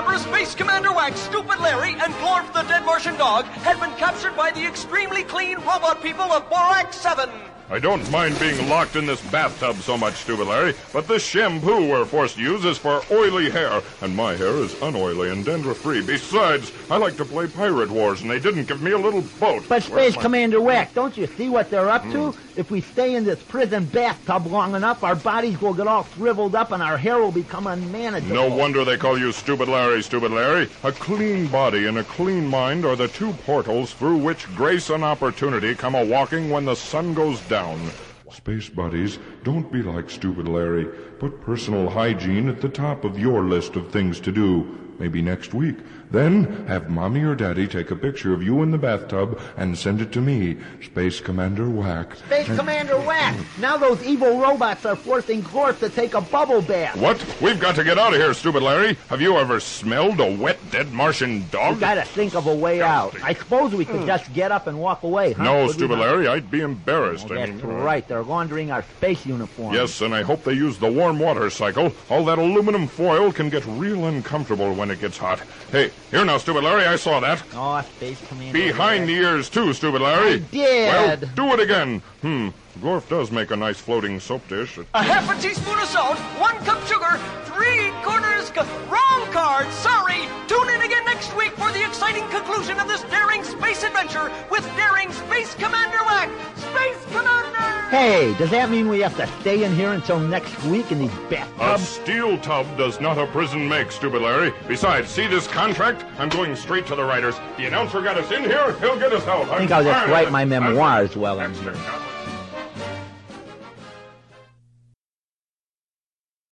remember Space Commander Wack, Stupid Larry, and Glorf the Dead Martian Dog had been captured by the extremely clean robot people of Borax 7. I don't mind being locked in this bathtub so much, Stupid Larry, but this shampoo we're forced to use is for oily hair, and my hair is unoily and dandruff-free. Besides, I like to play Pirate Wars, and they didn't give me a little boat. But Space Commander hmm. Wack, don't you see what they're up to? Hmm. If we stay in this prison bathtub long enough, our bodies will get all shriveled up and our hair will become unmanageable. No wonder they call you Stupid Larry, Stupid Larry. A clean body and a clean mind are the two portals through which grace and opportunity come a walking when the sun goes down. Space buddies, don't be like Stupid Larry. Put personal hygiene at the top of your list of things to do. Maybe next week. Then have mommy or daddy take a picture of you in the bathtub and send it to me, Space Commander Wack. Space Commander Wack, now those evil robots are forcing Glorf to take a bubble bath. What? We've got to get out of here, Stupid Larry. Have you ever smelled a wet, dead Martian dog? We gotta think of a way out. I suppose we could just get up and walk away, huh? no, Would Stupid? Larry, I'd be embarrassed. Oh, I that's mean, uh, right. They're laundering our space uniforms. Yes, and I hope they use the warm water cycle. All that aluminum foil can get real uncomfortable when it gets hot. Hey, here now, Stupid Larry, I saw that. Oh, Space Commander. Behind the ears, too, Stupid Larry. I did. Well, do it again. Hmm, Gorf does make a nice floating soap dish. A half a teaspoon of salt, one cup sugar, three quarters. cu- Wrong card. Sorry. Tune in again next week for the exciting conclusion of this daring space adventure with daring Space Commander Wack. Space Commander. Hey, does that mean we have to stay in here until next week in these bathtubs? A steel tub does not a prison make, Stupid Larry. Besides, see this contract? I'm going straight to the writers. The announcer got us in here, he'll get us out. I think I'll just write my memoirs while I'm here.